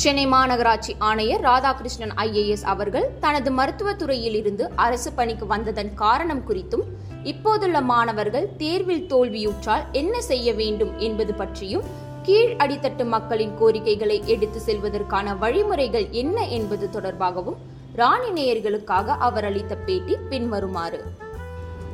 சென்னை மாநகராட்சி ஆணையர் ராதாகிருஷ்ணன் ஐஏஎஸ் அவர்கள் தனது மருத்துவத் துறையில் இருந்து அரசு பணிக்கு வந்ததன் காரணம் குறித்தும் இப்போதுள்ள மாணவர்கள் தேர்வில் தோல்வியுற்றால் என்ன செய்ய வேண்டும் என்பது பற்றியும் கீழ் அடித்தட்டு மக்களின் கோரிக்கைகளை எடுத்து செல்வதற்கான வழிமுறைகள் என்ன என்பது தொடர்பாகவும் ராணி நேயர்களுக்காக அவர் அளித்த பேட்டி பின்வருமாறு.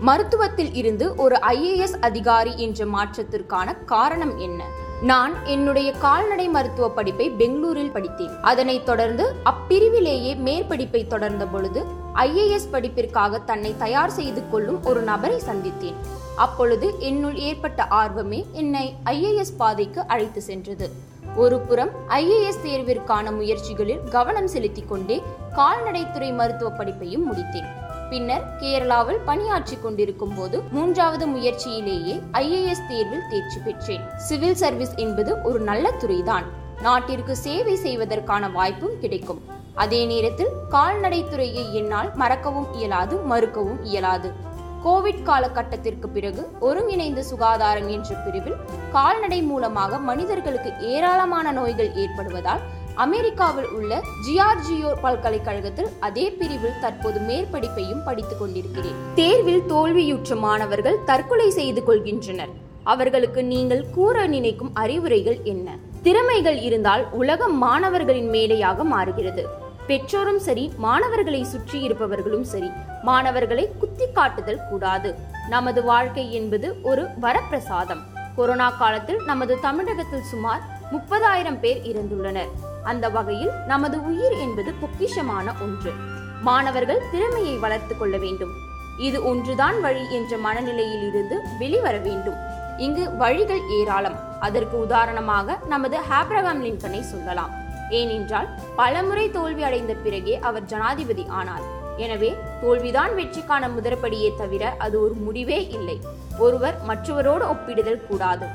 மருத்துவத்தில் இருந்து ஒரு ஐஏஎஸ் அதிகாரி என்ற மாற்றத்திற்கான காரணம் என்ன? நான் என்னுடைய கால்நடை மருத்துவ படிப்பை பெங்களூரில் படித்தேன். அதனைத் தொடர்ந்து அப்பிரிவிலேயே மேற்படிப்பை தொடர்ந்த பொழுது ஐஏஎஸ் படிப்பிற்காக தன்னை தயார் செய்து கொள்ளும் ஒரு நபரை சந்தித்தேன். அப்பொழுது என்னுள் ஏற்பட்ட ஆர்வமே என்னை ஐஏஎஸ் பாதைக்கு அழைத்து சென்றது. ஒரு புறம் ஐஏஎஸ் தேர்விற்கான முயற்சிகளில் கவனம் செலுத்திக் கொண்டே கால்நடைத்துறை மருத்துவ படிப்பையும் முடித்தேன். பின்னர் கேரளாவில் பணியாற்றிக் கொண்டிருக்கும் போது மூன்றாவது முயற்சியிலேயே ஐஏஎஸ் தேர்வில் தேர்ச்சி பெற்றேன். சிவில் சர்வீஸ் என்பது ஒரு நல்ல துறைதான். நாட்டிற்கு சேவை செய்வதற்கான வாய்ப்பும் கிடைக்கும். அதே நேரத்தில் கால்நடைத்துறையை என்னால் மறக்கவும் இயலாது மறுக்கவும் இயலாது. கோவிட் காலகட்டத்திற்கு பிறகு ஒருங்கிணைந்த சுகாதாரம் என்ற பிரிவில் கால்நடை மூலமாக மனிதர்களுக்கு ஏராளமான நோய்கள் ஏற்படுவதால் அமெரிக்காவில் உள்ள ஜியார்ஜியோ பல்கலைக்கழகத்தில் அதே பிரிவில் தற்போது மேற்படிப்பையும் படித்துக் கொண்டிருக்கிறேன். தேர்வில் தோல்வியுற்ற மாணவர்கள் தற்கொலை செய்து கொள்கின்றனர். அவர்களுக்கு நீங்கள் கூற நினைக்கும் அறிவுரைகள் என்ன? திறமைகள் இருந்தால் உலகம் மாணவர்களின் மேடையாக மாறுகிறது. பெற்றோரும் சரி மாணவர்களை சுற்றி இருப்பவர்களும் சரி. மாணவர்களை குத்தி காட்டுதல் கூடாது. நமது வாழ்க்கை என்பது ஒரு வரப்பிரசாதம். கொரோனா காலத்தில் நமது தமிழகத்தில் சுமார் முப்பதாயிரம் பேர் இறந்துள்ளனர். அந்த வகையில் நமது உயிர் என்பது பொக்கிஷமான ஒன்று. மாணவர்கள் திறமையை வளர்த்து கொள்ள வேண்டும். இது ஒன்றுதான் வழி என்ற மனநிலையில் இருந்து வெளிவர வேண்டும். இங்கு வழிகள் ஏராளம். அதற்கு உதாரணமாக நமது ஹாப்ரகாம் லிங்கனை சொல்லலாம். ஏனென்றால் பலமுறை தோல்வி அடைந்த பிறகே அவர் ஜனாதிபதி ஆனார். எனவே தோல்விதான் வெற்றிக்கான முதற்படியே தவிர அது ஒரு முடிவே இல்லை. ஒருவர் மற்றவரோடு ஒப்பிடுதல் கூடாது.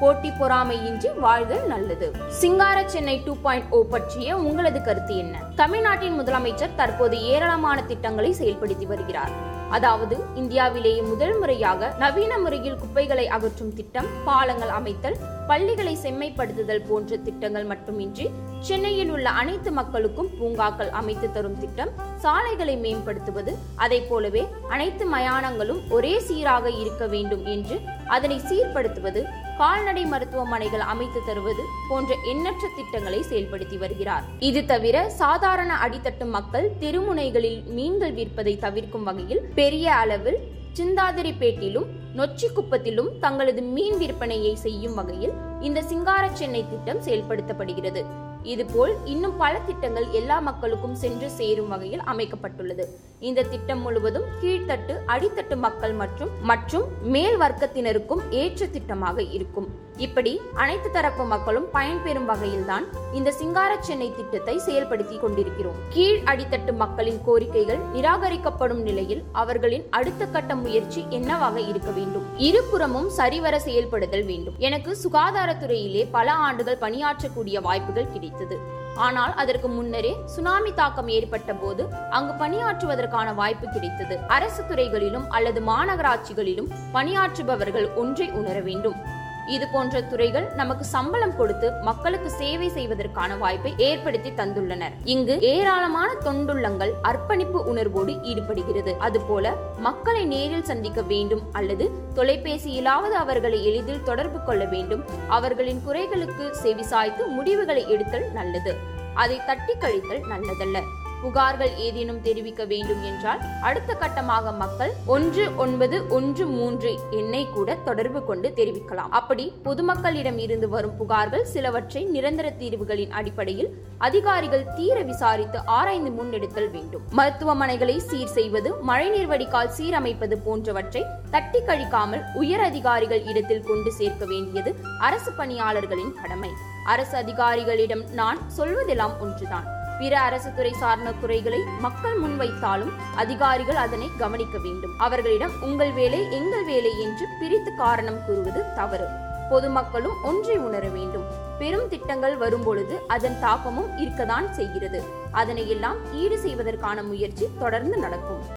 போட்டி பொறாமையின்றி வாழ்தல் நல்லது. சிங்கார சென்னை டூ பாயிண்ட் ஓ பற்றிய உங்களது கருத்து என்ன? தமிழ்நாட்டின் முதலமைச்சர் தற்போது ஏராளமான திட்டங்களை செயல்படுத்தி வருகிறார். அதாவது இந்தியாவிலேயே முதல் முறையாக நவீன முறையில் குப்பைகளை அகற்றும் திட்டம் பாலங்கள் அமைத்தல் பள்ளிகளை செம்மைப்படுத்துதல் போன்ற திட்டங்கள் மட்டுமின்றி சென்னையில் உள்ள அனைத்து மக்களுக்கும் பூங்காக்கள் அமைத்து தரும் திட்டம் சாலைகளை மேம்படுத்துவது அதை போலவே அனைத்து மயானங்களும் ஒரே சீராக இருக்க வேண்டும் என்று அதனை சீர்படுத்துவது கால்நடை மருத்துவமனைகள் அமைத்து தருவது போன்ற எண்ணற்ற திட்டங்களை செயல்படுத்தி வருகிறார். இது தவிர சாதாரண அடித்தட்டு மக்கள் தெருமுனைகளில் மீன்கள் விற்பதை தவிர்க்கும் வகையில் பெரிய அளவில் சிந்தாதிரிப்பேட்டிலும் நொச்சிக்குப்பத்திலும் தங்களது மீன் விற்பனையை செய்யும் வகையில் இந்த சிங்கார சென்னை திட்டம் செயல்படுத்தப்படுகிறது. இதுபோல் இன்னும் பல திட்டங்கள் எல்லா மக்களுக்கும் சென்று சேரும் வகையில் அமைக்கப்பட்டுள்ளது. இந்த திட்டம் முழுவதும் கீழ்த்தட்டு அடித்தட்டு மக்கள் மற்றும் மற்றும் மேல் வர்க்கத்தினருக்கும் ஏற்ற திட்டமாக இருக்கும். இப்படி அனைத்து தரப்பு மக்களும் பயன்பெறும் வகையில்தான் இந்த சிங்கார சென்னை திட்டத்தை செயல்படுத்தி கொண்டிருக்கிறோம். கீழ் அடித்தட்டு மக்களின் கோரிக்கைகள் நிராகரிக்கப்படும் நிலையில் அவர்களின் அடுத்த கட்ட முயற்சி என்னவாக இருக்க வேண்டும்? இருபுறமும் சரிவர செயல்படுதல் வேண்டும். எனக்கு சுகாதாரத்துறையிலே பல ஆண்டுகள் பணியாற்றக்கூடிய வாய்ப்புகள் வைத்தது ஆனால் அதற்கு முன்னரே சுனாமி தாக்கம் ஏற்பட்ட போது அங்கு பணியாற்றுவதற்கான வாய்ப்பு கிடைத்தது. அரசு துறைகளிலும் அல்லது மாநகராட்சிகளிலும் பணியாற்றுபவர்கள் ஒன்றை உணர வேண்டும். இது போன்ற துறைகள் நமக்கு சம்பளம் கொடுத்து மக்களுக்கு சேவை செய்வதற்கான வாய்ப்பை ஏற்படுத்தி தந்துள்ளனர். இங்கு ஏராளமான தொண்டுள்ளங்கள் அர்ப்பணிப்பு உணர்வோடு ஈடுபடுகிறது. அதுபோல மக்களை நேரில் சந்திக்க வேண்டும் அல்லது தொலைபேசியிலாவது அவர்களை எளிதில் தொடர்பு கொள்ள வேண்டும். அவர்களின் குறைகளுக்கு செவிசாய்த்து முடிவுகளை எடுத்தல் நல்லது. அதை தட்டி கழித்தல் நல்லதல்ல. புகார்கள் ஏதேனும் தெரிவிக்க வேண்டும் என்றால் அடுத்த கட்டமாக மக்கள் ஒன்று ஒன்பது ஒன்று மூன்று எண்ணை கூட தொடர்பு கொண்டு தெரிவிக்கலாம். அப்படி பொதுமக்களிடம் இருந்து வரும் புகார்கள் சிலவற்றை நிரந்தர தீர்வுகளின் அடிப்படையில் அதிகாரிகள் தீர விசாரித்து ஆராய்ந்து முன்னெடுத்தல் வேண்டும். மருத்துவமனைகளை சீர் செய்வது மழைநீர் வடிகால் சீரமைப்பது போன்றவற்றை தட்டி கழிக்காமல் உயர் அதிகாரிகள் இடத்தில் கொண்டு சேர்க்க வேண்டியது அரசு பணியாளர்களின் கடமை. அரசு அதிகாரிகளிடம் நான் சொல்வதெல்லாம் ஒன்றுதான். பிற அரசு துறை சார்ந்த குறைகளை மக்கள் முன்வைத்தாலும் அதிகாரிகள் அதனை கவனிக்க வேண்டும். அவர்களிடம் உங்கள் வேலை எங்கள் வேலை என்று பிரித்து காரணம் கூறுவது தவறு. பொதுமக்களும் ஒன்றை உணர வேண்டும். பெரும் திட்டங்கள் வரும்பொழுது அதன் தாக்கமும் இருக்கத்தான் செய்கிறது. அதனை எல்லாம் ஈடு செய்வதற்கான முயற்சி தொடர்ந்து நடக்கும்.